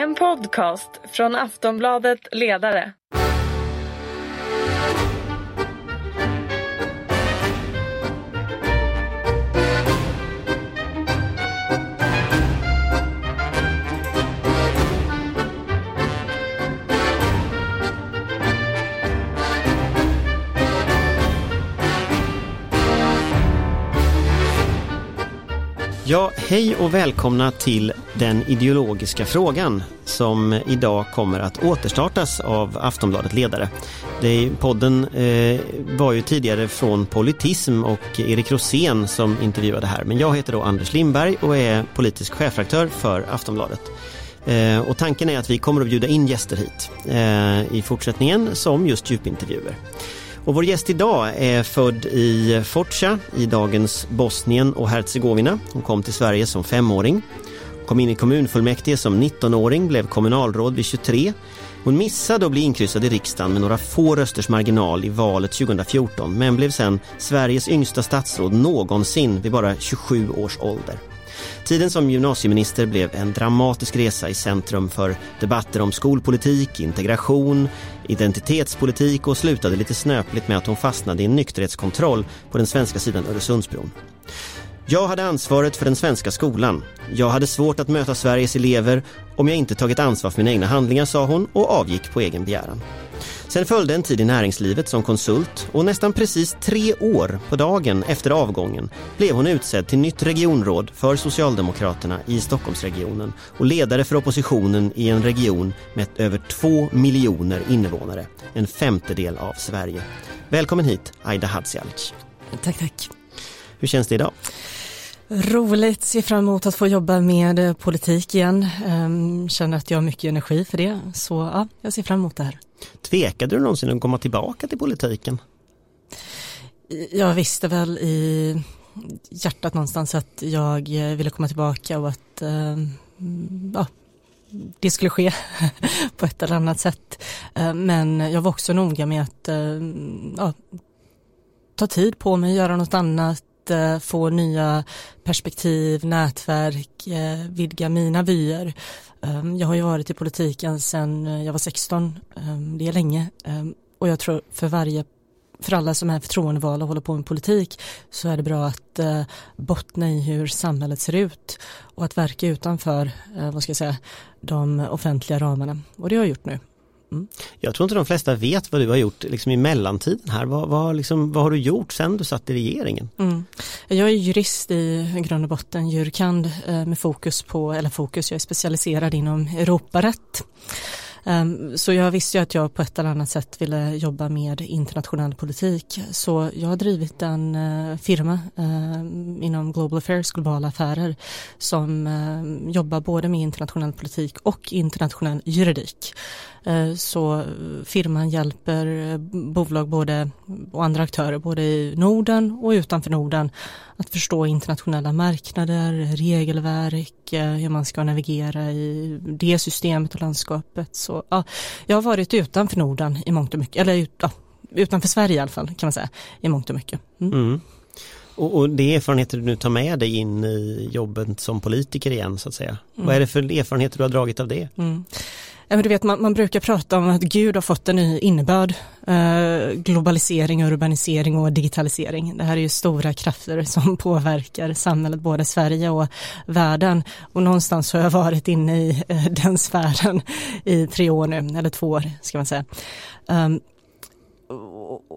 En podcast från Aftonbladet Ledare. Ja, hej och välkomna till Den ideologiska frågan som idag kommer att återstartas av Aftonbladet Ledare. Det, podden eh, var ju tidigare från Politism och Erik Rosén som intervjuade här men jag heter då Anders Lindberg och är politisk chefredaktör för Aftonbladet. Eh, och tanken är att vi kommer att bjuda in gäster hit eh, i fortsättningen som just djupintervjuer. Och vår gäst idag är född i Forca i dagens Bosnien och Herzegovina. Hon kom till Sverige som femåring. Hon Kom in i kommunfullmäktige som 19-åring, blev kommunalråd vid 23. Hon missade att bli inkryssad i riksdagen med några få rösters marginal i valet 2014 men blev sen Sveriges yngsta statsråd någonsin vid bara 27 års ålder. Tiden som gymnasieminister blev en dramatisk resa i centrum för debatter om skolpolitik, integration, identitetspolitik och slutade lite snöpligt med att hon fastnade i en nykterhetskontroll på den svenska sidan Öresundsbron. Jag hade ansvaret för den svenska skolan. Jag hade svårt att möta Sveriges elever om jag inte tagit ansvar för mina egna handlingar, sa hon och avgick på egen begäran. Sen följde en tid i näringslivet som konsult och nästan precis tre år på dagen efter avgången blev hon utsedd till nytt regionråd för Socialdemokraterna i Stockholmsregionen och ledare för oppositionen i en region med över två miljoner invånare, en femtedel av Sverige. Välkommen hit, Aida Hadzialic. Tack, tack. Hur känns det idag? Roligt, ser fram emot att få jobba med politik igen. Ehm, känner att jag har mycket energi för det, så ja, jag ser fram emot det här. Tvekade du någonsin att komma tillbaka till politiken? Jag visste väl i hjärtat någonstans att jag ville komma tillbaka och att ehm, ja, det skulle ske på ett eller annat sätt. Ehm, men jag var också noga med att ja, ta tid på mig, göra något annat, Eh, få nya perspektiv, nätverk, eh, vidga mina vyer. Ehm, jag har ju varit i politiken sedan eh, jag var 16, ehm, det är länge ehm, och jag tror för varje för alla som är förtroendevalda och håller på med politik så är det bra att eh, bottna i hur samhället ser ut och att verka utanför eh, vad ska jag säga, de offentliga ramarna och det har jag gjort nu. Mm. Jag tror inte de flesta vet vad du har gjort liksom i mellantiden här. Vad, vad, liksom, vad har du gjort sen du satt i regeringen? Mm. Jag är jurist i grund och botten, jurkand eh, med fokus på, eller fokus, jag är specialiserad inom Europarätt. Ehm, så jag visste ju att jag på ett eller annat sätt ville jobba med internationell politik. Så jag har drivit en eh, firma ehm, inom Global Affairs, globala affärer, som ehm, jobbar både med internationell politik och internationell juridik. Så firman hjälper bolag både, och andra aktörer både i Norden och utanför Norden att förstå internationella marknader, regelverk, hur man ska navigera i det systemet och landskapet. Så, ja, jag har varit utanför Norden i mångt och mycket, eller ja, utanför Sverige i alla fall kan man säga, i mångt och mycket. Mm. Mm. Och, och det erfarenheter du nu tar med dig in i jobbet som politiker igen så att säga. Mm. Vad är det för erfarenheter du har dragit av det? Ja, men du vet, man, man, brukar prata om att Gud har fått en ny innebörd. Eh, globalisering, urbanisering och digitalisering. Det här är ju stora krafter som påverkar samhället, både Sverige och världen. Och någonstans har jag varit inne i eh, den sfären i tre år nu, eller två år ska man säga. Um,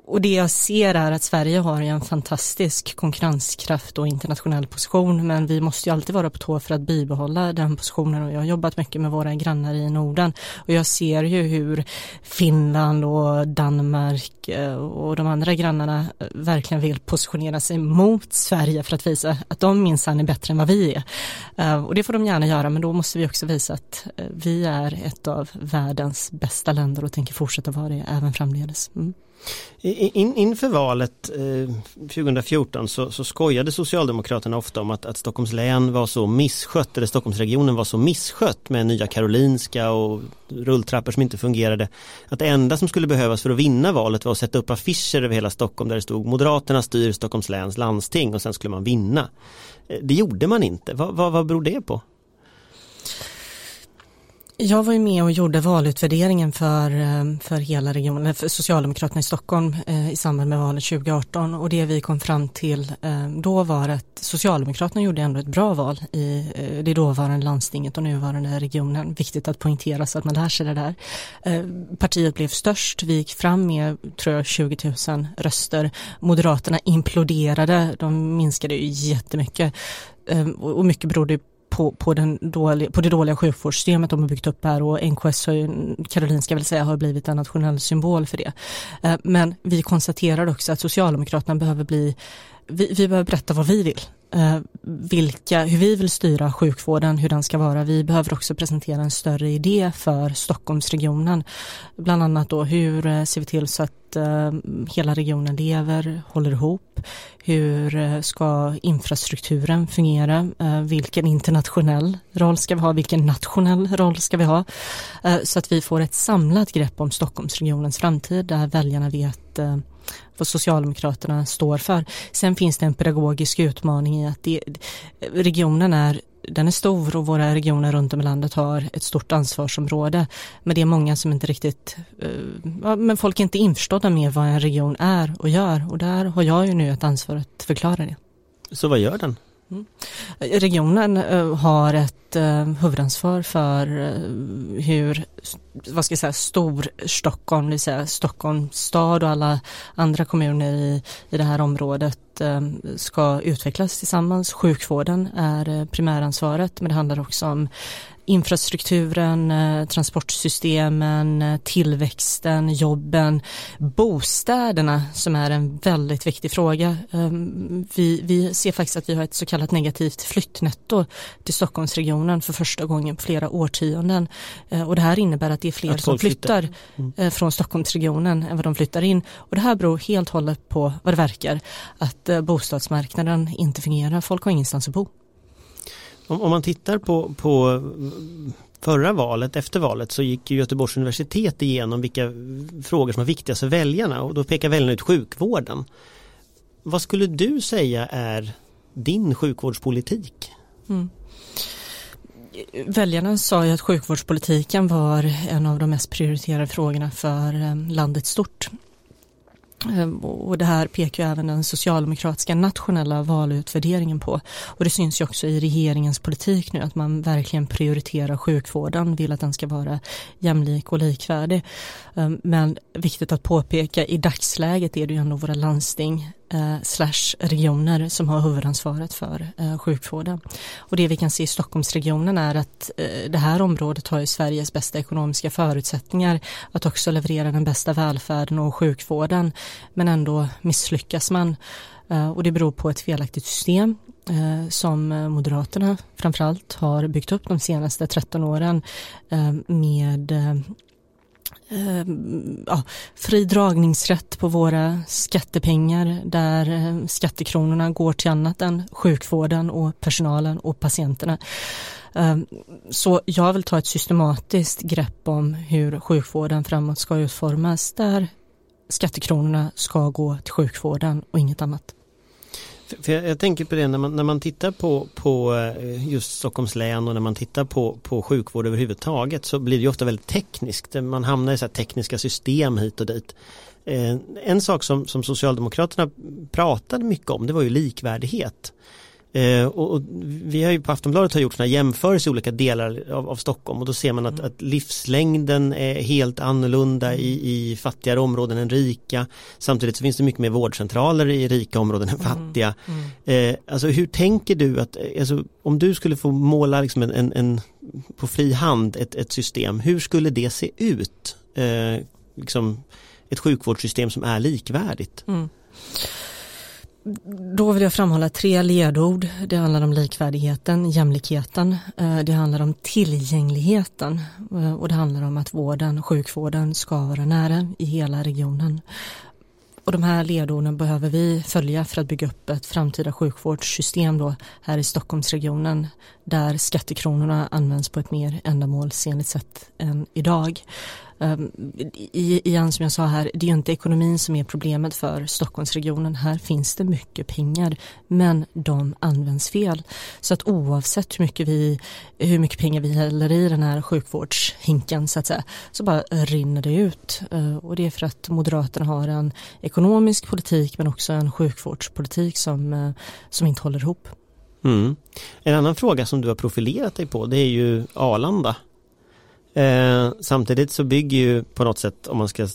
och det jag ser är att Sverige har en fantastisk konkurrenskraft och internationell position men vi måste ju alltid vara på tå för att bibehålla den positionen och jag har jobbat mycket med våra grannar i Norden och jag ser ju hur Finland och Danmark eh, och de andra grannarna eh, verkligen vill positionera sig mot Sverige för att visa att de minsann är bättre än vad vi är. Eh, och det får de gärna göra men då måste vi också visa att vi är ett av världens bästa länder och tänker fortsätta vara det även framledes. Mm. In, inför valet eh, 2014 så, så skojade Socialdemokraterna ofta om att, att Stockholms län var så misskött, eller Stockholmsregionen var så misskött med Nya Karolinska och rulltrappor som inte fungerade. Att det enda som skulle behövas för att vinna valet var att sätta upp affischer över hela Stockholm där det stod Moderaterna styr Stockholms läns landsting och sen skulle man vinna. Eh, det gjorde man inte. Va, va, vad beror det på? Jag var ju med och gjorde valutvärderingen för, eh, för hela regionen, för Socialdemokraterna i Stockholm eh, i samband med valet 2018 och det vi kom fram till eh, då var att Socialdemokraterna gjorde ändå ett bra val i det dåvarande landstinget och nuvarande regionen. Viktigt att poängtera så att man lär sig det där. Partiet blev störst, vi gick fram med tror jag 20 000 röster. Moderaterna imploderade, de minskade ju jättemycket och mycket berodde på, på, den dåliga, på det dåliga sjukvårdssystemet de har byggt upp här och NKS har ju, Karolinska vill säga, har blivit en nationell symbol för det. Eh, men vi konstaterar också att Socialdemokraterna behöver bli, vi, vi behöver berätta vad vi vill. Eh, vilka, hur vi vill styra sjukvården, hur den ska vara. Vi behöver också presentera en större idé för Stockholmsregionen. Bland annat då hur eh, ser vi till så att eh, hela regionen lever, håller ihop. Hur eh, ska infrastrukturen fungera? Vilken internationell roll ska vi ha? Vilken nationell roll ska vi ha? Så att vi får ett samlat grepp om Stockholmsregionens framtid där väljarna vet vad Socialdemokraterna står för. Sen finns det en pedagogisk utmaning i att det, regionen är den är stor och våra regioner runt om i landet har ett stort ansvarsområde. Men det är många som inte riktigt, eh, ja, men folk är inte införstådda med vad en region är och gör och där har jag ju nu ett ansvar att förklara det. Så vad gör den? Mm. Regionen eh, har ett eh, huvudansvar för eh, hur, vad ska jag säga, Storstockholm, det vill säga Stockholms stad och alla andra kommuner i, i det här området ska utvecklas tillsammans. Sjukvården är primäransvaret men det handlar också om infrastrukturen, eh, transportsystemen, eh, tillväxten, jobben, bostäderna som är en väldigt viktig fråga. Ehm, vi, vi ser faktiskt att vi har ett så kallat negativt flyttnetto till Stockholmsregionen för första gången på flera årtionden. Eh, och det här innebär att det är fler som flyttar mm. från Stockholmsregionen än vad de flyttar in. Och det här beror helt och hållet på vad det verkar att bostadsmarknaden inte fungerar. Folk har ingenstans att bo. Om, om man tittar på, på förra valet, efter valet, så gick Göteborgs universitet igenom vilka frågor som var viktigast för väljarna och då pekar väljarna ut sjukvården. Vad skulle du säga är din sjukvårdspolitik? Mm. Väljarna sa ju att sjukvårdspolitiken var en av de mest prioriterade frågorna för eh, landet stort. Ehm, och det här pekar ju även den socialdemokratiska nationella valutvärderingen på. Och det syns ju också i regeringens politik nu att man verkligen prioriterar sjukvården, vill att den ska vara jämlik och likvärdig. Ehm, men viktigt att påpeka, i dagsläget är det ju ändå våra landsting eh, slash regioner som har huvudansvaret för eh, sjukvården. Och det vi kan se i Stockholmsregionen är att eh, det här området har ju Sveriges bästa ekonomiska förutsättningar att också leverera den bästa välfärden och sjukvården. Men ändå misslyckas man eh, och det beror på ett felaktigt system eh, som Moderaterna framförallt har byggt upp de senaste 13 åren eh, med eh, ja, fri dragningsrätt på våra skattepengar där ehm, skattekronorna går till annat än sjukvården och personalen och patienterna. Ehm, så jag vill ta ett systematiskt grepp om hur sjukvården framåt ska utformas där skattekronorna ska gå till sjukvården och inget annat. För jag, jag, tänker på det när man, när man tittar på, på eh, just Stockholms län och när man tittar på, på sjukvård överhuvudtaget så blir det ju ofta väldigt tekniskt. Man hamnar i så tekniska system hit och dit. Eh, en sak som, som Socialdemokraterna pratade mycket om det var ju likvärdighet. Eh, och, och, vi har ju på Aftonbladet har gjort sådana jämförelser i olika delar av, av, Stockholm och då ser man att, mm. att livslängden är helt annorlunda i, i fattigare områden än rika. Samtidigt så finns det mycket mer vårdcentraler i rika områden än mm. fattiga. Mm. Mm. Eh, alltså hur tänker du att, alltså, om du skulle få måla liksom en, en, en på fri hand ett, ett, system, hur skulle det se ut? Eh, liksom ett sjukvårdssystem som är likvärdigt. Mm. Då vill jag framhålla tre ledord. Det handlar om likvärdigheten, jämlikheten, eh, det handlar om tillgängligheten eh, och det handlar om att vården, sjukvården ska vara nära i hela regionen. Och de här ledorden behöver vi följa för att bygga upp ett framtida sjukvårdssystem då här i Stockholmsregionen där skattekronorna används på ett mer ändamålsenligt sätt än idag. Ehm, igen som jag sa här, det är ju inte ekonomin som är problemet för Stockholmsregionen. Här finns det mycket pengar men de används fel. Så att oavsett hur mycket, vi, hur mycket pengar vi häller i den här sjukvårdshinken så att säga, så bara rinner det ut. Ehm, och det är för att Moderaterna har en ekonomisk politik men också en sjukvårdspolitik som, eh, som inte håller ihop. Mm. En annan fråga som du har profilerat dig på det är ju Arlanda. Eh, samtidigt så bygger ju på något sätt om man ska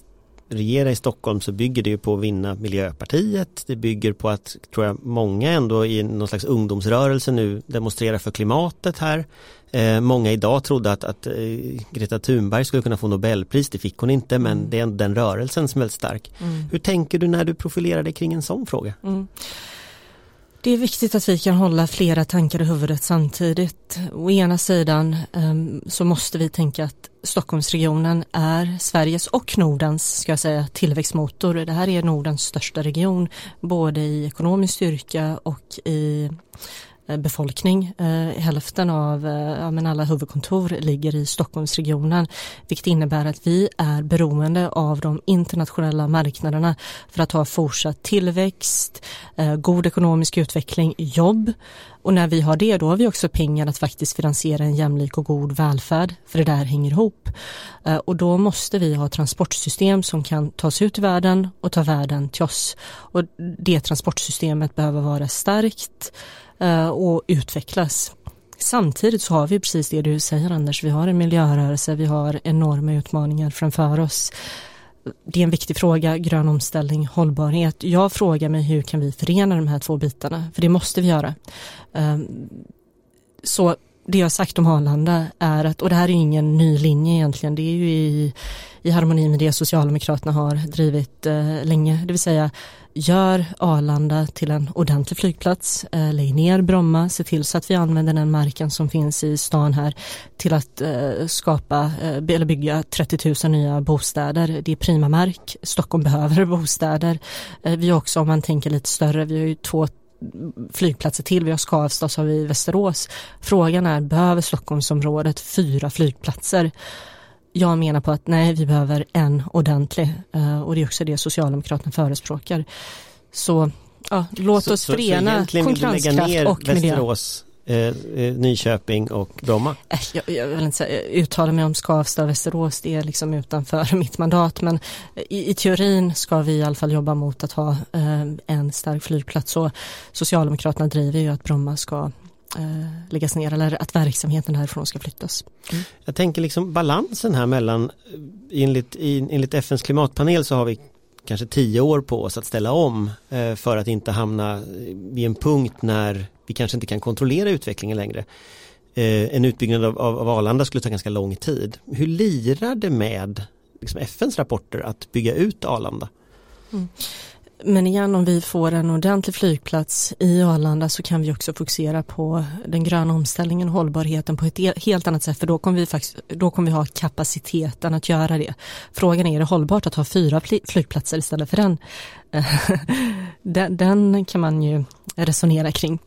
regera i Stockholm så bygger det ju på att vinna Miljöpartiet. Det bygger på att, tror jag, många ändå i någon slags ungdomsrörelse nu demonstrerar för klimatet här. Eh, många idag trodde att, att eh, Greta Thunberg skulle kunna få Nobelpris, det fick hon inte men mm. det är den rörelsen som är väldigt stark. Mm. Hur tänker du när du profilerar dig kring en sån fråga? Mm. Det är viktigt att vi kan hålla flera tankar i huvudet samtidigt. Å ena sidan um, så måste vi tänka att Stockholmsregionen är Sveriges och Nordens ska jag säga, tillväxtmotor. Det här är Nordens största region både i ekonomisk styrka och i Eh, befolkning. Eh, hälften av eh, ja, men alla huvudkontor ligger i Stockholmsregionen vilket innebär att vi är beroende av de internationella marknaderna för att ha fortsatt tillväxt, eh, god ekonomisk utveckling, jobb och när vi har det då har vi också pengar att faktiskt finansiera en jämlik och god välfärd för det där hänger ihop. Eh, och då måste vi ha transportsystem som kan ta sig ut i världen och ta världen till oss. Och det transportsystemet behöver vara starkt Eh, och utvecklas. Samtidigt så har vi precis det du säger Anders, vi har en miljörörelse, vi har enorma utmaningar framför oss. Det är en viktig fråga, grön omställning, hållbarhet. Jag frågar mig hur kan vi förena de här två bitarna, för det måste vi göra. Ehm, så det jag sagt om Arlanda är att, och det här är ingen ny linje egentligen, det är ju i, i harmoni med det Socialdemokraterna har drivit eh, länge, det vill säga gör Arlanda till en ordentlig flygplats, eh, lägg ner Bromma, se till så att vi använder den marken som finns i stan här till att eh, skapa eh, eller bygga 30 000 nya bostäder. Det är prima mark, Stockholm behöver bostäder. Eh, vi har också, om man tänker lite större, vi har ju två flygplatser till. Vi har Skavsta och så har vi Västerås. Frågan är, behöver Stockholmsområdet fyra flygplatser? Jag menar på att nej, vi behöver en ordentlig uh, och det är också det Socialdemokraterna förespråkar. Så ja, låt så, oss förena så, så konkurrenskraft och miljö. Västerås, eh, eh, Nyköping och Bromma? Äh, jag, jag vill inte säga, uttala mig om Skavsta och Västerås, det är liksom utanför mitt mandat men i, i teorin ska vi i alla fall jobba mot att ha eh, en stark flygplats och Socialdemokraterna driver ju att Bromma ska eh, läggas ner eller att verksamheten härifrån ska flyttas. Mm. Jag tänker liksom balansen här mellan, enligt, enligt FNs klimatpanel så har vi kanske tio år på oss att ställa om eh, för att inte hamna vid en punkt när vi kanske inte kan kontrollera utvecklingen längre. Eh, en utbyggnad av, av, av Arlanda skulle ta ganska lång tid. Hur lirar det med liksom FNs rapporter att bygga ut Arlanda? Mm. Men igen om vi får en ordentlig flygplats i Arlanda så kan vi också fokusera på den gröna omställningen och hållbarheten på ett helt annat sätt för då kommer vi, faktiskt, då kommer vi ha kapaciteten att göra det. Frågan är, är det hållbart att ha fyra flygplatser istället för en? den, den kan man ju resonera kring.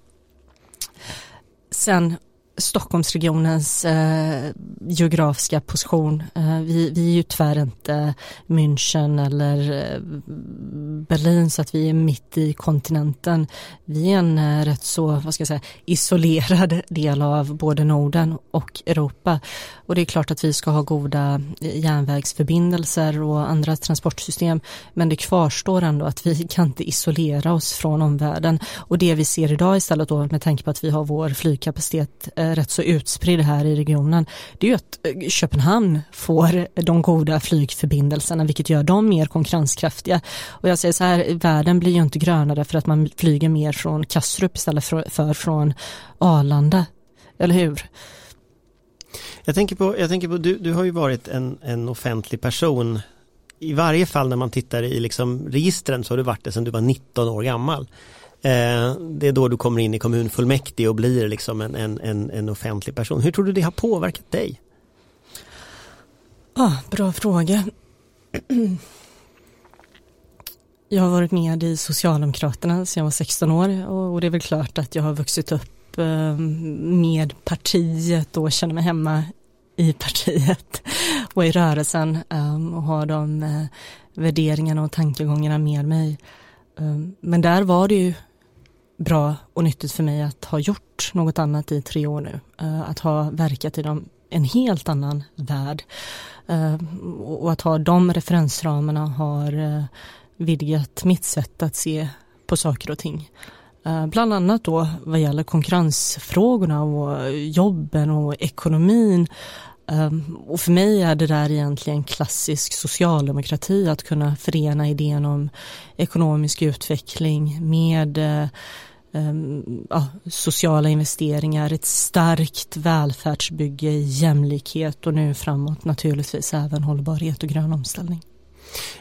Sen Stockholmsregionens eh, geografiska position. Eh, vi, vi är ju tyvärr inte München eller eh, Berlin så att vi är mitt i kontinenten. Vi är en eh, rätt så, vad ska jag säga, isolerad del av både Norden och Europa. Och det är klart att vi ska ha goda järnvägsförbindelser och andra transportsystem. Men det kvarstår ändå att vi kan inte isolera oss från omvärlden. Och det vi ser idag istället då med tanke på att vi har vår flygkapacitet eh, Eh, rätt så utspridd här i regionen. Det är ju att eh, Köpenhamn får de goda flygförbindelserna vilket gör dem mer konkurrenskraftiga. Och jag säger så här, världen blir ju inte grönare för att man flyger mer från Kastrup istället för, för från Arlanda. Eller hur? Jag tänker på, jag tänker på du, du har ju varit en, en offentlig person i varje fall när man tittar i liksom registren så har du varit det sedan du var 19 år gammal. Eh, det är då du kommer in i kommunfullmäktige och blir liksom en, en, en, en offentlig person. Hur tror du det har påverkat dig? Ah, bra fråga. Jag har varit med i Socialdemokraterna sedan jag var 16 år och det är väl klart att jag har vuxit upp eh, med partiet och känner mig hemma i partiet. och i rörelsen ehm, och har de eh, värderingarna och tankegångarna med mig. Ehm, men där var det ju bra och nyttigt för mig att ha gjort något annat i tre år nu. Uh, att ha verkat i de, en helt annan värld. Uh, och att ha de referensramarna har uh, vidgat mitt sätt att se på saker och ting. Bland annat då vad gäller konkurrensfrågorna och jobben och ekonomin. Och för mig är det där egentligen klassisk socialdemokrati att kunna förena idén om ekonomisk utveckling med Ehm, ja, sociala investeringar, ett starkt välfärdsbygge, i jämlikhet och nu framåt naturligtvis även hållbarhet och grön omställning.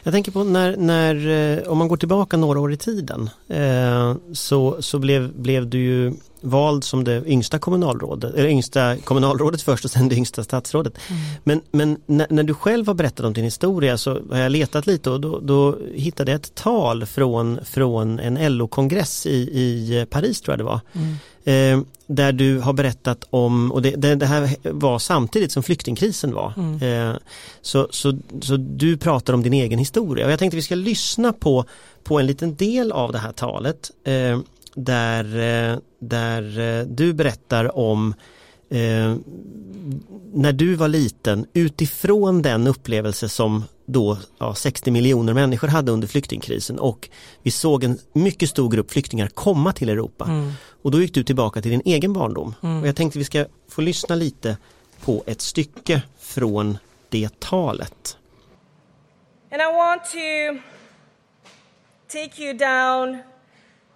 Jag tänker på när, när eh, om man går tillbaka några år i tiden eh, så, så blev, blev du ju vald som det yngsta kommunalrådet, eller yngsta kommunalrådet först och sen det yngsta statsrådet. Mm. Men, men när, när, du själv har berättat om din historia så har jag letat lite och då, då hittade jag ett tal från, från en LO-kongress i, i Paris tror jag det var. Mm. Eh, där du har berättat om, och det, det, det, här var samtidigt som flyktingkrisen var. Mm. Eh, så, så, så du pratar om din egen historia och jag tänkte vi ska lyssna på, på en liten del av det här talet. Eh, där, eh, där eh, du berättar om eh, när du var liten utifrån den upplevelse som då ja, 60 miljoner människor hade under flyktingkrisen och vi såg en mycket stor grupp flyktingar komma till Europa. Mm. Och då gick du tillbaka till din egen barndom. Mm. Och jag tänkte vi ska få lyssna lite på ett stycke från det talet. And I want to take you down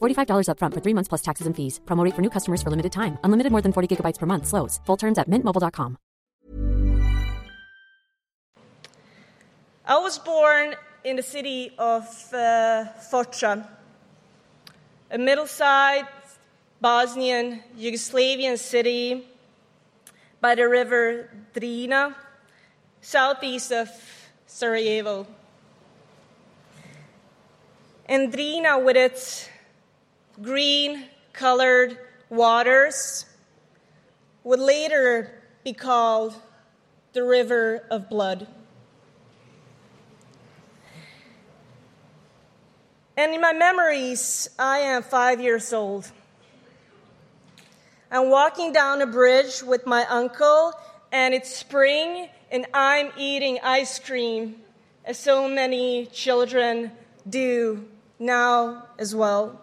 $45 upfront for three months plus taxes and fees. Promote for new customers for limited time. Unlimited more than 40 gigabytes per month. Slows. Full terms at mintmobile.com. I was born in the city of uh, Foča, a middle-sized Bosnian Yugoslavian city by the river Drina, southeast of Sarajevo. And Drina, with its green colored waters would later be called the River of Blood. And in my memories, I am five years old. I'm walking down a bridge with my uncle, and it's spring, and I'm eating ice cream, as so many children do now as well.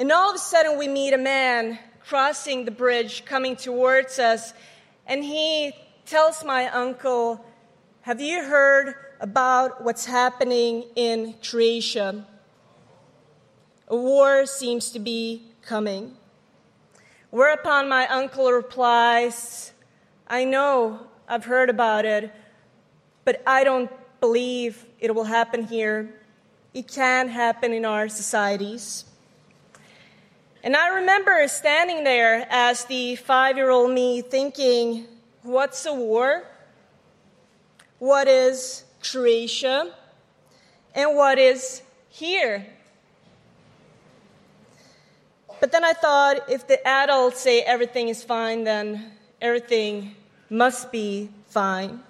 And all of a sudden, we meet a man crossing the bridge coming towards us, and he tells my uncle, Have you heard about what's happening in Croatia? A war seems to be coming. Whereupon my uncle replies, I know, I've heard about it, but I don't believe it will happen here. It can happen in our societies. And I remember standing there as the five year old me thinking, what's a war? What is Croatia? And what is here? But then I thought if the adults say everything is fine, then everything must be fine.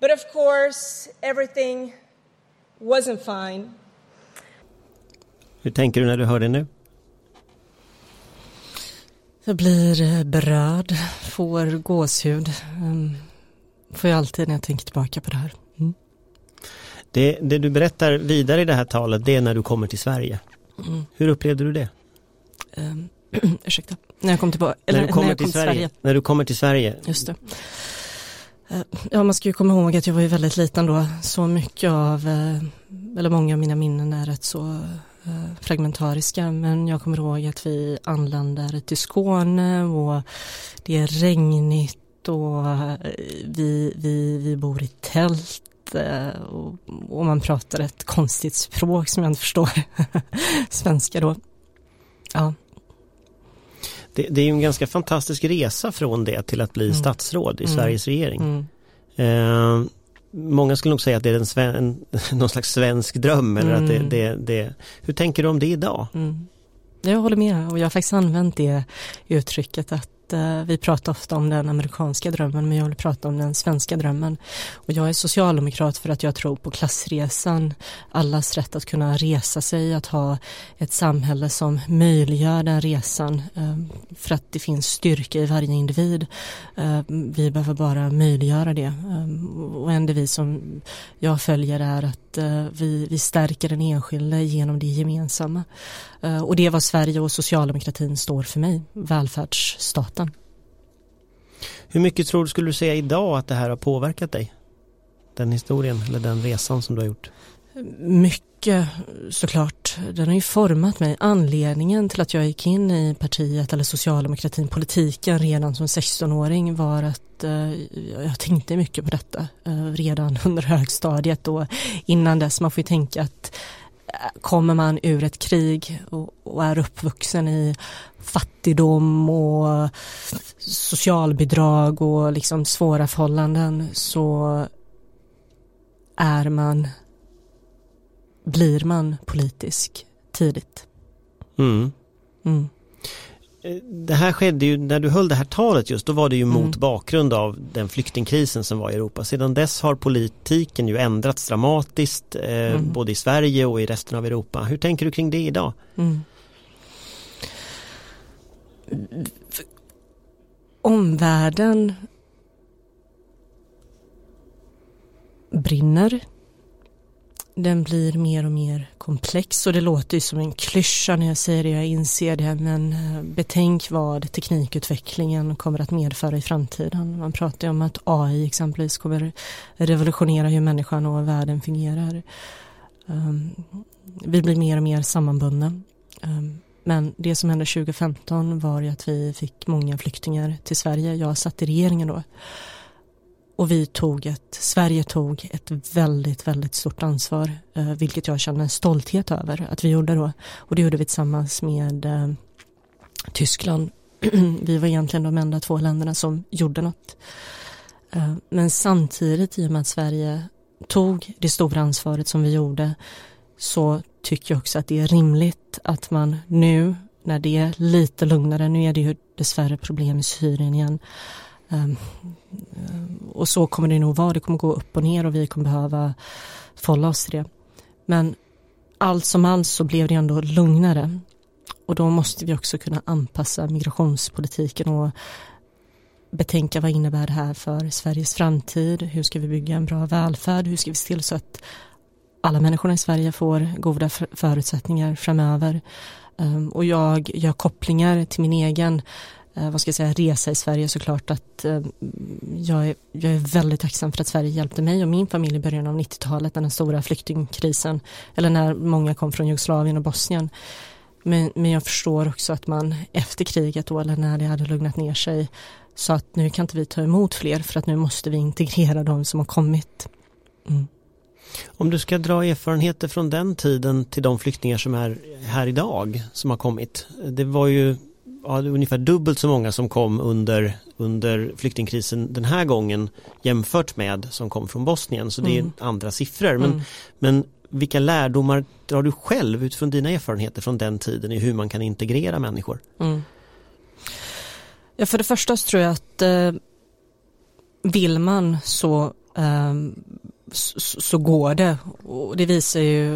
But of course, everything wasn't fine. Hur tänker du när du hör det nu? Jag blir eh, berörd, får gåshud. Um, får jag alltid när jag tänker tillbaka på det här. Mm. Det, det, du berättar vidare i det här talet, det är när du kommer till Sverige. Mm. Hur upplevde du det? Um, ursäkta, när jag kom tillbaka, eller när, du kommer när jag kom till Sverige. Sverige. När du kommer till Sverige. Just det. Uh, ja, man ska ju komma ihåg att jag var ju väldigt liten då, så mycket av, uh, eller många av mina minnen är rätt så Eh, fragmentariska men jag kommer ihåg att vi anländer till Skåne och det är regnigt och eh, vi, vi, vi bor i tält eh, och, och man pratar ett konstigt språk som jag inte förstår. Svenska då. Ja. Det, det, är ju en ganska fantastisk resa från det till att bli mm. statsråd i mm. Sveriges regering. Mm. Eh, många skulle nog säga att det är en, sven, någon slags svensk dröm eller att det, mm. det, det, Hur tänker du om det idag? Mm. Jag håller med och jag har faktiskt använt det uttrycket att Eh, vi pratar ofta om den amerikanska drömmen men jag vill prata om den svenska drömmen. Och jag är socialdemokrat för att jag tror på klassresan, allas rätt att kunna resa sig, att ha ett samhälle som möjliggör den resan eh, för att det finns styrka i varje individ. Eh, vi behöver bara möjliggöra det. Eh, och en devis som jag följer är att vi, vi stärker den enskilde genom det gemensamma. Och det är vad Sverige och socialdemokratin står för mig, välfärdsstaten. Hur mycket tror du, skulle du säga idag att det här har påverkat dig? Den historien eller den resan som du har gjort? Mycket såklart. Den har ju format mig. Anledningen till att jag gick in i partiet eller socialdemokratin, politiken redan som 16-åring var att eh, jag tänkte mycket på detta eh, redan under högstadiet och innan dess. Man får ju tänka att eh, kommer man ur ett krig och, och, är uppvuxen i fattigdom och socialbidrag och liksom svåra förhållanden så är man blir man politisk tidigt. Mm. Mm det här skedde ju, när du höll det här talet just, då var det ju mot mm. bakgrund av den flyktingkrisen som var i Europa. Sedan dess har politiken ju ändrats dramatiskt, eh, mm. både i Sverige och i resten av Europa. Hur tänker du kring det idag? Mm. Omvärlden brinner den blir mer och mer komplex och det låter ju som en klyscha när jag säger det, jag inser det, men eh, betänk vad teknikutvecklingen kommer att medföra i framtiden. Man pratar ju om att AI exempelvis kommer revolutionera hur människan och världen fungerar. Ehm, vi blir mer och mer sammanbundna. Ehm, men det som hände 2015 var ju att vi fick många flyktingar till Sverige. Jag satt i regeringen då. Och vi tog ett, Sverige tog ett väldigt, väldigt stort ansvar, eh, vilket jag känner en stolthet över att vi gjorde då. Och det gjorde vi tillsammans med eh, Tyskland. vi var egentligen de enda två länderna som gjorde något. Eh, men samtidigt, i och med att Sverige tog det stora ansvaret som vi gjorde, så tycker jag också att det är rimligt att man nu, när det är lite lugnare, nu är det ju dessvärre problem i Syrien igen, Ehm, eh, och så kommer det nog vara, det kommer gå upp och ner och vi kommer behöva förhålla oss till det. Men allt som allt så blev det ändå lugnare. Och då måste vi också kunna anpassa migrationspolitiken och betänka vad innebär det här för Sveriges framtid? Hur ska vi bygga en bra välfärd? Hur ska vi se till så att alla människorna i Sverige får goda förutsättningar framöver? Ehm, och jag gör kopplingar till min egen Eh, vad ska jag säga, resa i Sverige såklart att eh, jag, är, jag är väldigt tacksam för att Sverige hjälpte mig och min familj i början av 90-talet, den stora flyktingkrisen, eller när många kom från Jugoslavien och Bosnien. Men, men jag förstår också att man efter kriget då, eller när det hade lugnat ner sig, sa att nu kan inte vi ta emot fler för att nu måste vi integrera de som har kommit. Mm. Om du ska dra erfarenheter från den tiden till de flyktingar som är här idag som har kommit. Det var ju ja, ungefär dubbelt så många som kom under, under flyktingkrisen den här gången jämfört med som kom från Bosnien. Så det är mm. andra siffror. Men, mm. men vilka lärdomar drar du själv utifrån dina erfarenheter från den tiden i hur man kan integrera människor? Mm. Ja, för det första så tror jag att eh, vill man så eh, så, så, går det. Och det visar ju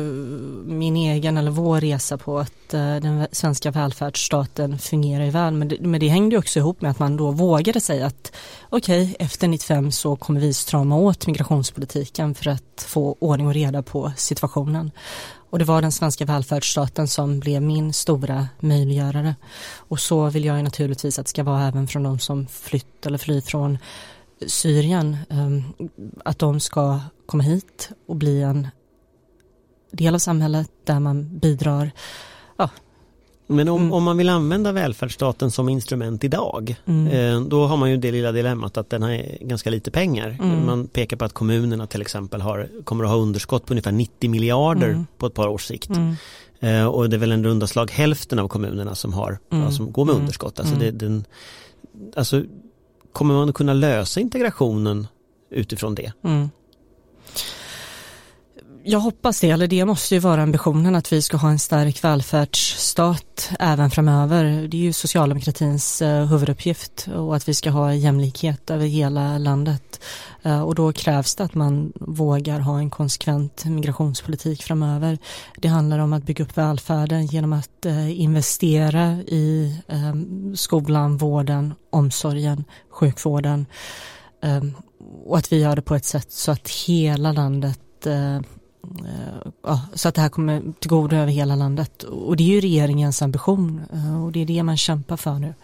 min egen eller vår resa på att eh, den svenska välfärdsstaten fungerar väl. Men det, men det hängde också ihop med att man då vågade säga att okej, okay, efter 95 så kommer vi strama åt migrationspolitiken för att få ordning och reda på situationen. Och det var den svenska välfärdsstaten som blev min stora möjliggörare. Och så vill jag naturligtvis att det ska vara även från de som flytt eller flyr från Syrien, ehm, att de ska komma hit och bli en del av samhället där man bidrar ja, Men om, mm. om man vill använda välfärdsstaten som instrument idag, mm. eh, då har man ju det lilla dilemmat att den har ganska lite pengar. Mm. Man pekar på att kommunerna till exempel har, kommer att ha underskott på ungefär 90 miljarder mm. på ett par års sikt. Mm. Eh, och det är väl en runda slag hälften av kommunerna som, har, mm. som går med underskott. Alltså, det, den, alltså, kommer man att kunna lösa integrationen utifrån det? Jag hoppas det, eller det måste ju vara ambitionen att vi ska ha en stark välfärdsstat även framöver. Det är ju socialdemokratins eh, huvuduppgift och att vi ska ha jämlikhet över hela landet. Eh, och då krävs det att man vågar ha en konsekvent migrationspolitik framöver. Det handlar om att bygga upp välfärden genom att eh, investera i skolan, vården, omsorgen, sjukvården och att vi gör det på ett sätt så att hela landet ja, så att det här kommer till godo över hela landet. Och det är ju regeringens ambition eh, och det är det man kämpar för nu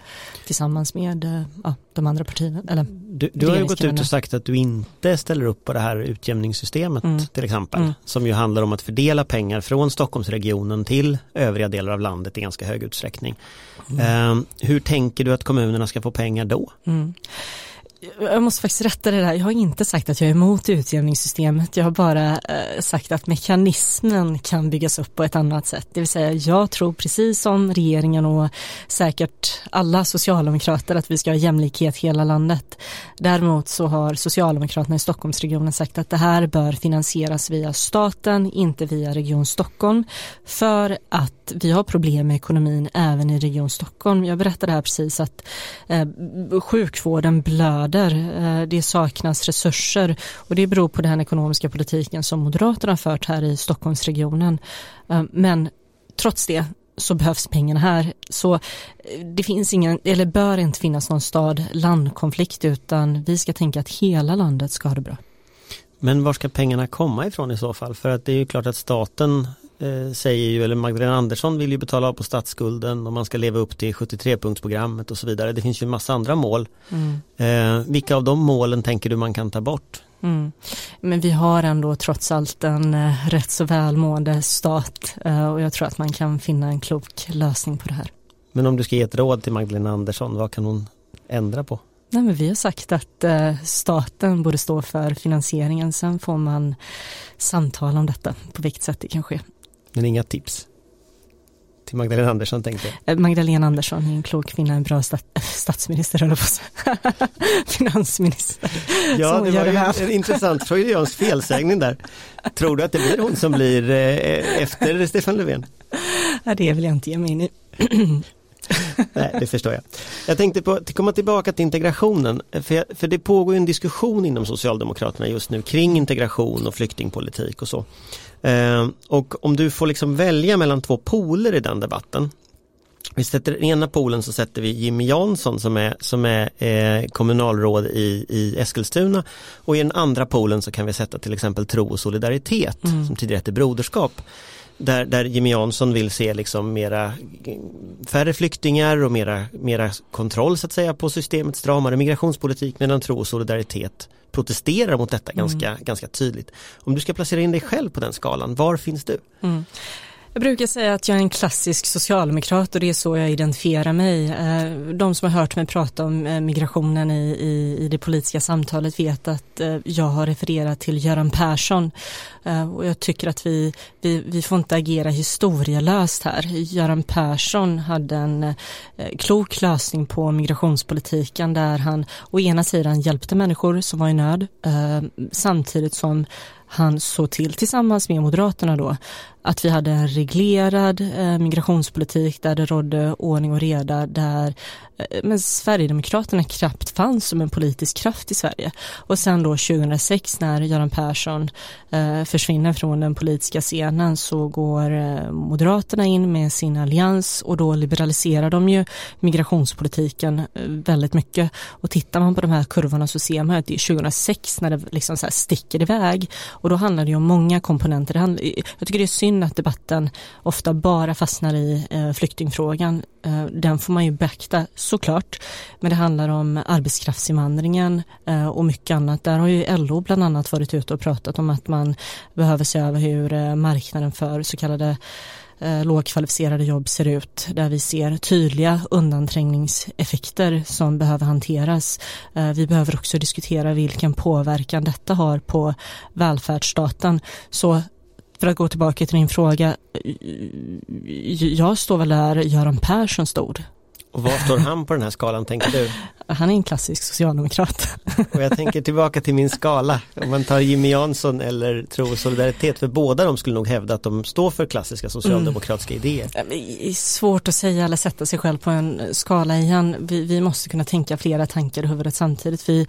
tillsammans med eh, ja, de andra partierna. Eller du, du har ju gått ut och sagt att du inte ställer upp på det här utjämningssystemet mm. till exempel. Mm. Som ju handlar om att fördela pengar från Stockholmsregionen till övriga delar av landet i ganska hög utsträckning. Mm. Hur tänker du att kommunerna ska få pengar då? Jag måste faktiskt rätta det där. Jag har inte sagt att jag är emot utjämningssystemet. Jag har bara eh, sagt att mekanismen kan byggas upp på ett annat sätt. Det vill säga, jag tror precis som regeringen och säkert alla socialdemokrater att vi ska ha jämlikhet hela landet. Däremot så har Socialdemokraterna i Stockholmsregionen sagt att det här bör finansieras via staten, inte via Region Stockholm, för att vi har problem med ekonomin även i Region Stockholm. Jag berättade här precis att eh, sjukvården blöder. Eh, det saknas resurser och det beror på den ekonomiska politiken som Moderaterna har fört här i Stockholmsregionen. Eh, men trots det så behövs pengarna här. Så eh, det finns ingen, eller bör inte finnas någon stad-landkonflikt utan vi ska tänka att hela landet ska ha det bra. Men var ska pengarna komma ifrån i så fall? För att det är ju klart att staten eh, säger ju, eller Magdalena Andersson vill ju betala av på statsskulden och man ska leva upp till 73-punktsprogrammet och så vidare. Det finns ju en massa andra mål. Mm. Eh, vilka av de målen tänker du man kan ta bort? Mm. Men vi har ändå trots allt en eh, rätt så välmående stat eh, och jag tror att man kan finna en klok lösning på det här. Men om du ska ge ett råd till Magdalena Andersson, vad kan hon ändra på? Nej, men vi har sagt att eh, staten borde stå för finansieringen, sen får man samtala om detta på vilket sätt det kan ske. Men inga tips? Till Magdalena Andersson tänkte jag. Eh, Magdalena Andersson är en klok kvinna, en bra stat statsminister eller på Finansminister. Ja, det var det en intressant freudiansk felsägning där. Tror du att det blir hon som blir eh, efter Stefan Löfven? Ja, det vill jag inte ge mig in i. Nej, det förstår jag. Jag tänkte på, komma tillbaka till integrationen, för, för det pågår en diskussion inom Socialdemokraterna just nu kring integration och flyktingpolitik och så. Eh, och om du får liksom välja mellan två poler i den debatten. Vi sätter den ena polen så sätter vi Jimmy Jansson som är, som är eh, kommunalråd i, i Eskilstuna och i den andra polen så kan vi sätta till exempel tro och solidaritet mm. som tidigare hette broderskap där, där Jimmy Jansson vill se liksom mera färre flyktingar och mera, mera kontroll så att säga på systemets stramare migrationspolitik medan tro och solidaritet protesterar mot detta mm. ganska, ganska tydligt. Om du ska placera in dig själv på den skalan, var finns du? Mm. Jag brukar säga att jag är en klassisk socialdemokrat och det är så jag identifierar mig. Eh, de som har hört mig prata om eh, migrationen i, i, i det politiska samtalet vet att eh, jag har refererat till Göran Persson och jag tycker att vi, vi, vi får inte agera historielöst här. Göran Persson hade en klok lösning på migrationspolitiken där han å ena sidan hjälpte människor som var i nöd samtidigt som han såg till tillsammans med Moderaterna då att vi hade en reglerad eh, migrationspolitik där det rådde ordning och reda där eh, men Sverigedemokraterna knappt fanns som en politisk kraft i Sverige. Och sen då 2006 när Göran Persson eh, försvinner från den politiska scenen så går eh, Moderaterna in med sin allians och då liberaliserar de ju migrationspolitiken eh, väldigt mycket. Och tittar man på de här kurvorna så ser man att det är 2006 när det liksom så här sticker iväg och då handlar det ju om många komponenter. Det handlar, jag tycker det är synd att debatten ofta bara fastnar i eh, flyktingfrågan. Eh, den får man ju beakta såklart. Men det handlar om arbetskraftsinvandringen eh, och mycket annat. Där har ju LO bland annat varit ute och pratat om att man behöver se över hur eh, marknaden för så kallade eh, lågkvalificerade jobb ser ut, där vi ser tydliga undanträngningseffekter som behöver hanteras. Eh, vi behöver också diskutera vilken påverkan detta har på välfärdsstaten. Så för att gå tillbaka till din fråga, eh, jag står väl där Göran Persson stod. Och var står han på den här skalan tänker du? Han är en klassisk socialdemokrat. Och jag tänker tillbaka till min skala. Om man tar Jimmy Jansson eller Tro och solidaritet. För båda de skulle nog hävda att de står för klassiska socialdemokratiska mm. idéer. Det är svårt att säga eller sätta sig själv på en skala igen. Vi, vi måste kunna tänka flera tankar i huvudet samtidigt. Vi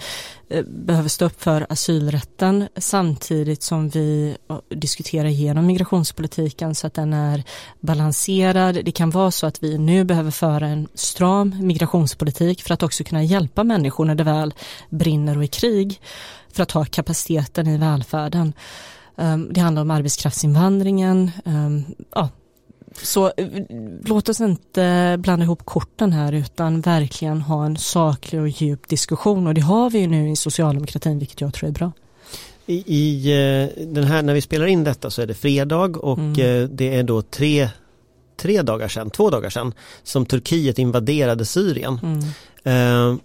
Eh, behöver stå upp för asylrätten samtidigt som vi diskuterar igenom migrationspolitiken så att den är balanserad. Det kan vara så att vi nu behöver föra en stram migrationspolitik för att också kunna hjälpa människor när det väl brinner och är krig för att ha kapaciteten i välfärden. Ehm, det handlar om arbetskraftsinvandringen. Ehm, ja, så eh, låt oss inte blanda ihop korten här utan verkligen ha en saklig och djup diskussion och det har vi ju nu i socialdemokratin vilket jag tror är bra. I, i eh, den här, när vi spelar in detta så är det fredag och mm. Eh, det är då tre tre dagar sedan, två dagar sedan, som Turkiet invaderade Syrien. Mm. Eh,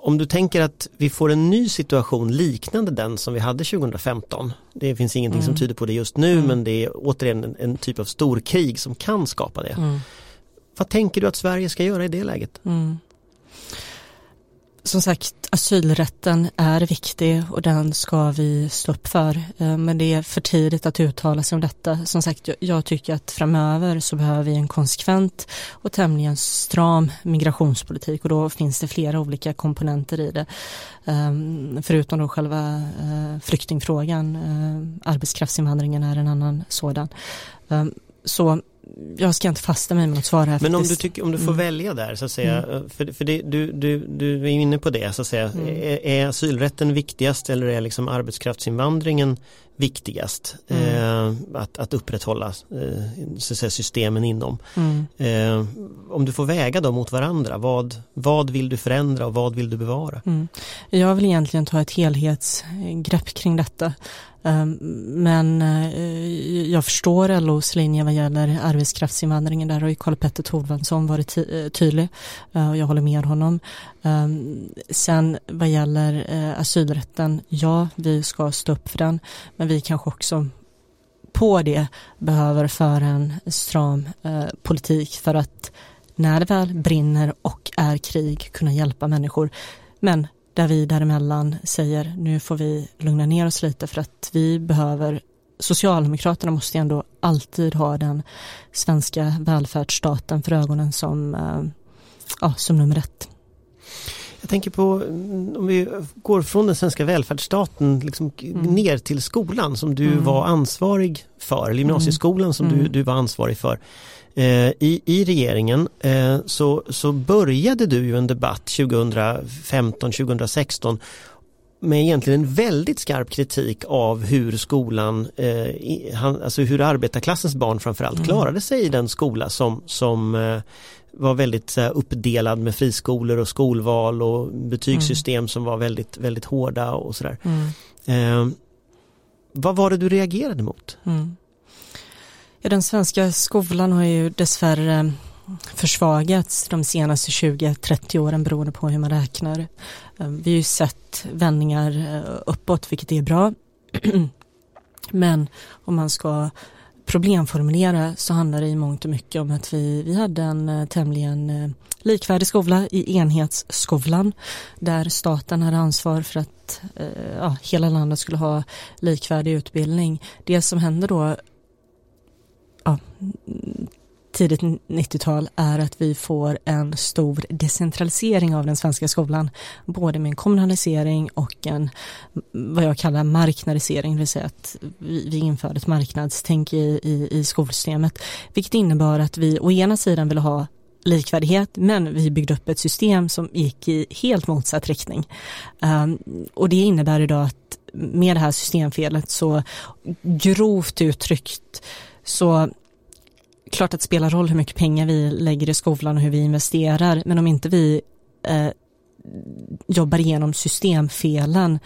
om du tänker att vi får en ny situation liknande den som vi hade 2015. Det finns ingenting mm. som tyder på det just nu mm. men det är återigen en, en, typ av storkrig som kan skapa det. Mm. Vad tänker du att Sverige ska göra i det läget? Mm som sagt, asylrätten är viktig och den ska vi stå upp för. Eh, men det är för tidigt att uttala sig om detta. Som sagt, jag tycker att framöver så behöver vi en konsekvent och tämligen stram migrationspolitik och då finns det flera olika komponenter i det. Eh, förutom då själva eh, flyktingfrågan, arbetskraftsinvandringen är en annan sådan. Så jag ska inte fasta mig med något svar här. Men om du, tycker, om du får mm. välja där så att säga, mm. för, för det, du, du, du är inne på det så att säga, mm. är, är asylrätten viktigast eller är liksom arbetskraftsinvandringen viktigast mm. eh, att, att upprätthålla eh, så säga, systemen inom. Mm. Eh, om du får väga dem mot varandra, vad, vad vill du förändra och vad vill du bevara? Mm. Jag vill egentligen ta ett helhetsgrepp kring detta. Ehm, men eh, jag förstår LOs linje vad gäller arbetskraftsinvandringen. Där har ju Karl-Petter Thorvaldsson varit eh, tydlig eh, och jag håller med honom. Sen vad gäller asylrätten, ja, vi ska stå upp för den, men vi kanske också på det behöver föra en stram eh, politik för att när det väl brinner och är krig kunna hjälpa människor. Men där vi däremellan säger nu får vi lugna ner oss lite för att vi behöver Socialdemokraterna måste ändå alltid ha den svenska välfärdsstaten för ögonen som, eh, ja, som nummer ett. Jag tänker på om vi går från den svenska välfärdsstaten liksom mm. ner till skolan som du mm. var ansvarig för, eller gymnasieskolan som mm. du, du var ansvarig för. Eh, i, i regeringen eh, så, så började du ju en debatt 2015-2016 med egentligen en väldigt skarp kritik av hur skolan, eh, alltså hur arbetarklassens barn framförallt mm. klarade sig i den skola som, som eh, var väldigt så här, uppdelad med friskolor och skolval och betygssystem mm. som var väldigt, väldigt hårda och sådär. Mm. Eh, vad var det du reagerade mot? Mm. Ja, den svenska skolan har ju dessvärre försvagats de senaste 20-30 åren beroende på hur man räknar. Eh, vi har ju sett vändningar eh, uppåt vilket är bra. Men om man ska problemformulera så handlar det i mångt och mycket om att vi, vi hade en eh, tämligen eh, likvärdig skola i enhetsskolan där staten hade ansvar för att eh, ja, hela landet skulle ha likvärdig utbildning. Det som hände då ja, tidigt 90-tal är att vi får en stor decentralisering av den svenska skolan. Både med en kommunalisering och en vad jag kallar marknadisering, det vill säga att vi, vi införde ett marknadstänk i, i, i skolsystemet. Vilket innebar att vi å ena sidan ville ha likvärdighet men vi byggde upp ett system som gick i helt motsatt riktning. Um, och det innebär idag att med det här systemfelet så grovt uttryckt så klart att det spelar roll hur mycket pengar vi lägger i skolan och hur vi investerar men om inte vi eh, jobbar igenom systemfelen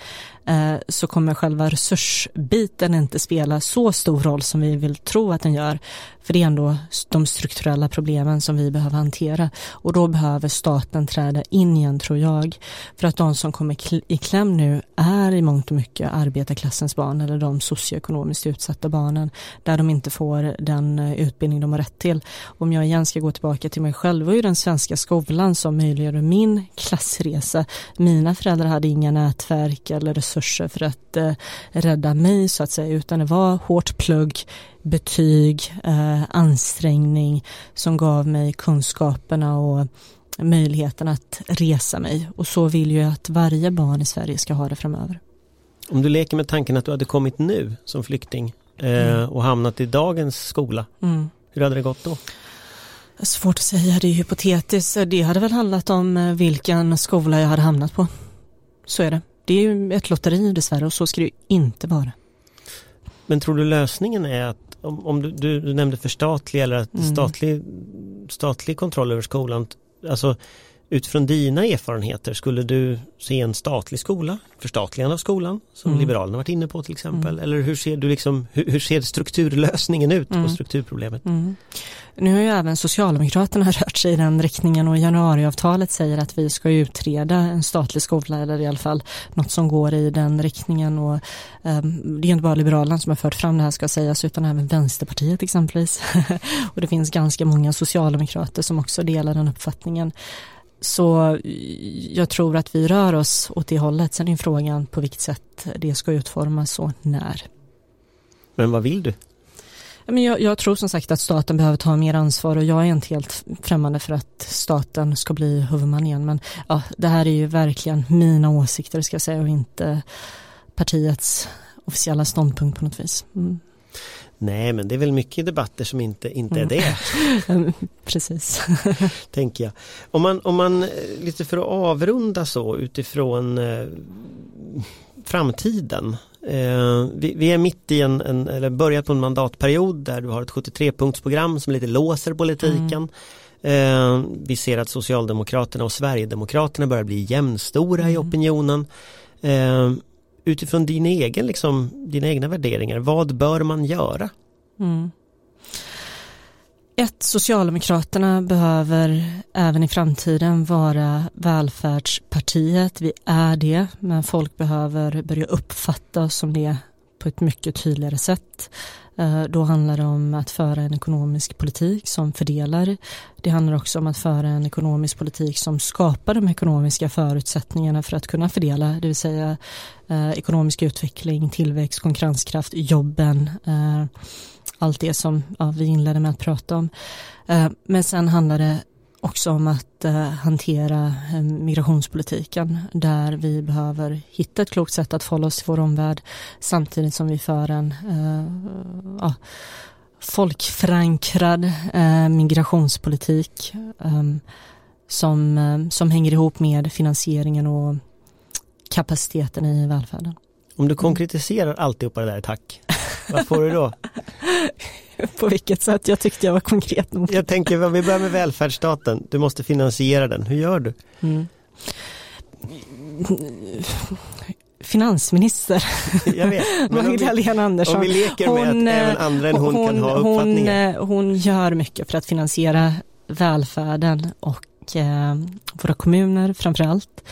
Eh, så kommer själva resursbiten inte spela så stor roll som vi vill tro att den gör. För det är ändå de strukturella problemen som vi behöver hantera och då behöver staten träda in igen tror jag. För att de som kommer i kläm nu är i mångt och mycket arbetarklassens barn eller de socioekonomiskt utsatta barnen där de inte får den eh, utbildning de har rätt till. Om jag igen ska gå tillbaka till mig själv var ju den svenska skolan som möjliggjorde min klassresa. Mina föräldrar hade inga nätverk eller resurser för att eh, rädda mig så att säga utan det var hårt plugg betyg, eh, ansträngning som gav mig kunskaperna och möjligheten att resa mig och så vill ju att varje barn i Sverige ska ha det framöver. Om du leker med tanken att du hade kommit nu som flykting eh, mm. och hamnat i dagens skola, mm. hur hade det gått då? Svårt att säga, det är hypotetiskt. Det hade väl handlat om eh, vilken skola jag hade hamnat på. Så är det. Det är ju ett lotteri dessvärre och så ska det inte vara. Men tror du lösningen är att om, om du, du, du nämnde förstatliga eller att mm. statlig, statlig kontroll över skolan, alltså utifrån dina erfarenheter, skulle du se en statlig skola, förstatligande av skolan, som mm. Liberalerna varit inne på till exempel? Mm. Eller hur ser du liksom, hur, hur ser strukturlösningen ut mm. på strukturproblemet? Mm. Nu har ju även Socialdemokraterna rört sig i den riktningen och januariavtalet säger att vi ska utreda en statlig skola eller i alla fall något som går i den riktningen och um, det är inte bara Liberalerna som har fört fram det här ska sägas utan även Vänsterpartiet exempelvis och det finns ganska många socialdemokrater som också delar den uppfattningen. Så jag tror att vi rör oss åt det hållet. Sen är frågan på vilket sätt det ska utformas och när. Men vad vill du? jag, jag, tror som sagt att staten behöver ta mer ansvar och jag är inte helt främmande för att staten ska bli huvudman igen. Men ja, det här är ju verkligen mina åsikter ska jag säga och inte partiets officiella ståndpunkt på något vis. Mm. Nej, men det är väl mycket debatter som inte, inte är det. Mm. Precis. Tänker jag. Om man, om man, eh, lite för att avrunda så utifrån eh, framtiden. Eh, vi, vi, är mitt i en, en, eller börjat på en mandatperiod där du har ett 73-punktsprogram som lite låser politiken. Mm. Eh, vi ser att Socialdemokraterna och Sverigedemokraterna börjar bli jämnstora mm. i opinionen. Utifrån din egen, liksom, dina egna värderingar, vad bör man göra? Mm. Ett, Socialdemokraterna behöver även i framtiden vara välfärdspartiet. Vi är det, men folk behöver börja uppfatta oss som det på ett mycket tydligare sätt. Eh, då handlar det om att föra en ekonomisk politik som fördelar. Det handlar också om att föra en ekonomisk politik som skapar de ekonomiska förutsättningarna för att kunna fördela, det vill säga eh, ekonomisk utveckling, tillväxt, konkurrenskraft, jobben, eh, allt det som ja, vi inledde med att prata om. Eh, men sen handlar det också om att eh, hantera eh, migrationspolitiken där vi behöver hitta ett klokt sätt att förhålla oss till vår omvärld samtidigt som vi för en eh, ja, folkförankrad eh, migrationspolitik ehm, som, eh, som hänger ihop med finansieringen och kapaciteten i välfärden. Om du konkretiserar alltihopa det där, tack. Vad får du då? På vilket sätt? Jag tyckte jag var konkret nog. Jag tänker, vi börjar med välfärdsstaten. Du måste finansiera den. Hur gör du? Mm. Finansminister jag vet, Magdalena Andersson. Om vi leker med hon, att även andra än hon, hon kan ha uppfattningar. Hon, hon gör mycket för att finansiera välfärden och eh, våra kommuner framför allt.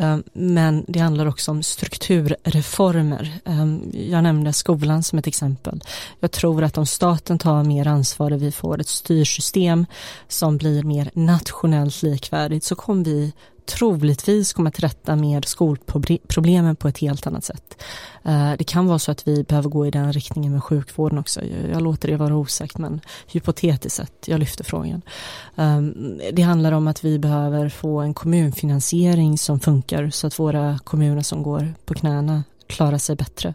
Ehm, men det handlar också om strukturreformer. Ehm, jag nämnde skolan som ett exempel. Jag tror att om staten tar mer ansvar och vi får ett styrsystem som blir mer nationellt likvärdigt så kommer vi troligtvis komma till rätta med skolproblemen på ett helt annat sätt. Eh, det kan vara så att vi behöver gå i den riktningen med sjukvården också. Jag låter det vara osagt men hypotetiskt sett, jag lyfter frågan. Ehm, det handlar om att vi behöver få en kommunfinansiering som funkar så att våra kommuner som går på knäna klarar sig bättre.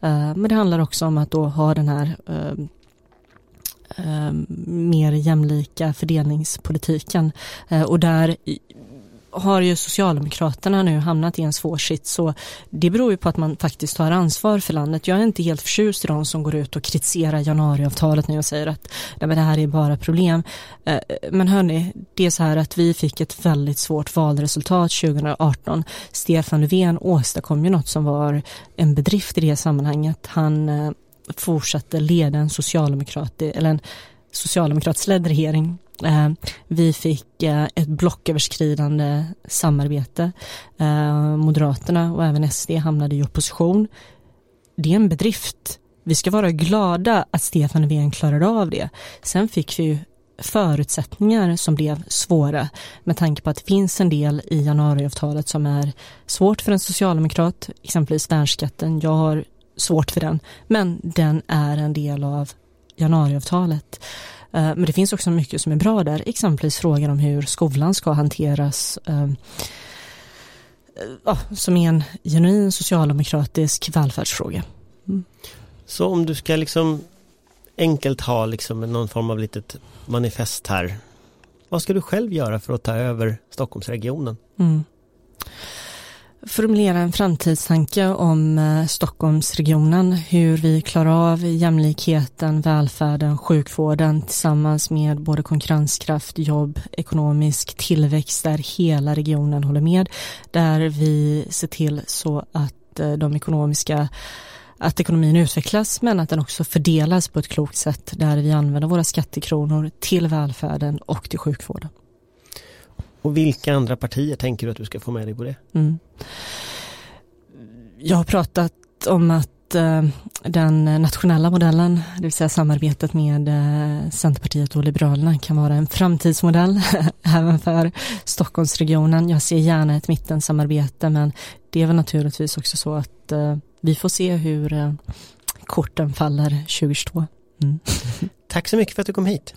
Eh, men det handlar också om att då ha den här ehm, ehm, mer jämlika fördelningspolitiken eh, och där har ju Socialdemokraterna nu hamnat i en svår sits så det beror ju på att man faktiskt tar ansvar för landet. Jag är inte helt förtjust i de som går ut och kritiserar januariavtalet när jag säger att nej, men det här är bara problem. Eh, men hörni, det är så här att vi fick ett väldigt svårt valresultat 2018. Stefan Löfven åstadkom ju något som var en bedrift i det sammanhanget. Han eh, fortsatte leda en socialdemokrat, eller en socialdemokratiskt ledd regering eh, vi fick eh, ett blocköverskridande samarbete. Eh, Moderaterna och även SD hamnade i opposition. Det är en bedrift. Vi ska vara glada att Stefan Löfven klarade av det. Sen fick vi ju förutsättningar som blev svåra med tanke på att det finns en del i januariavtalet som är svårt för en socialdemokrat, exempelvis värnskatten. Jag har svårt för den, men den är en del av januariavtalet. Eh, men det finns också mycket som är bra där, exempelvis frågan om hur skolan ska hanteras eh, ja, som är en genuin socialdemokratisk välfärdsfråga. Mm. Så om du ska liksom enkelt ha liksom någon form av litet manifest här. Vad ska du själv göra för att ta över Stockholmsregionen? Mm formulera en framtidstanke om eh, Stockholmsregionen, hur vi klarar av jämlikheten, välfärden, sjukvården tillsammans med både konkurrenskraft, jobb, ekonomisk tillväxt där hela regionen håller med, där vi ser till så att eh, de ekonomiska att ekonomin utvecklas men att den också fördelas på ett klokt sätt där vi använder våra skattekronor till välfärden och till sjukvården. Och vilka andra partier tänker du att du ska få med dig på det? Mm. Jag har pratat om att eh, den nationella modellen, det vill säga samarbetet med eh, Centerpartiet och Liberalerna kan vara en framtidsmodell även för Stockholmsregionen. Jag ser gärna ett mittensamarbete men det är väl naturligtvis också så att eh, vi får se hur korten faller 2022. Mm. Tack så mycket för att du kom hit.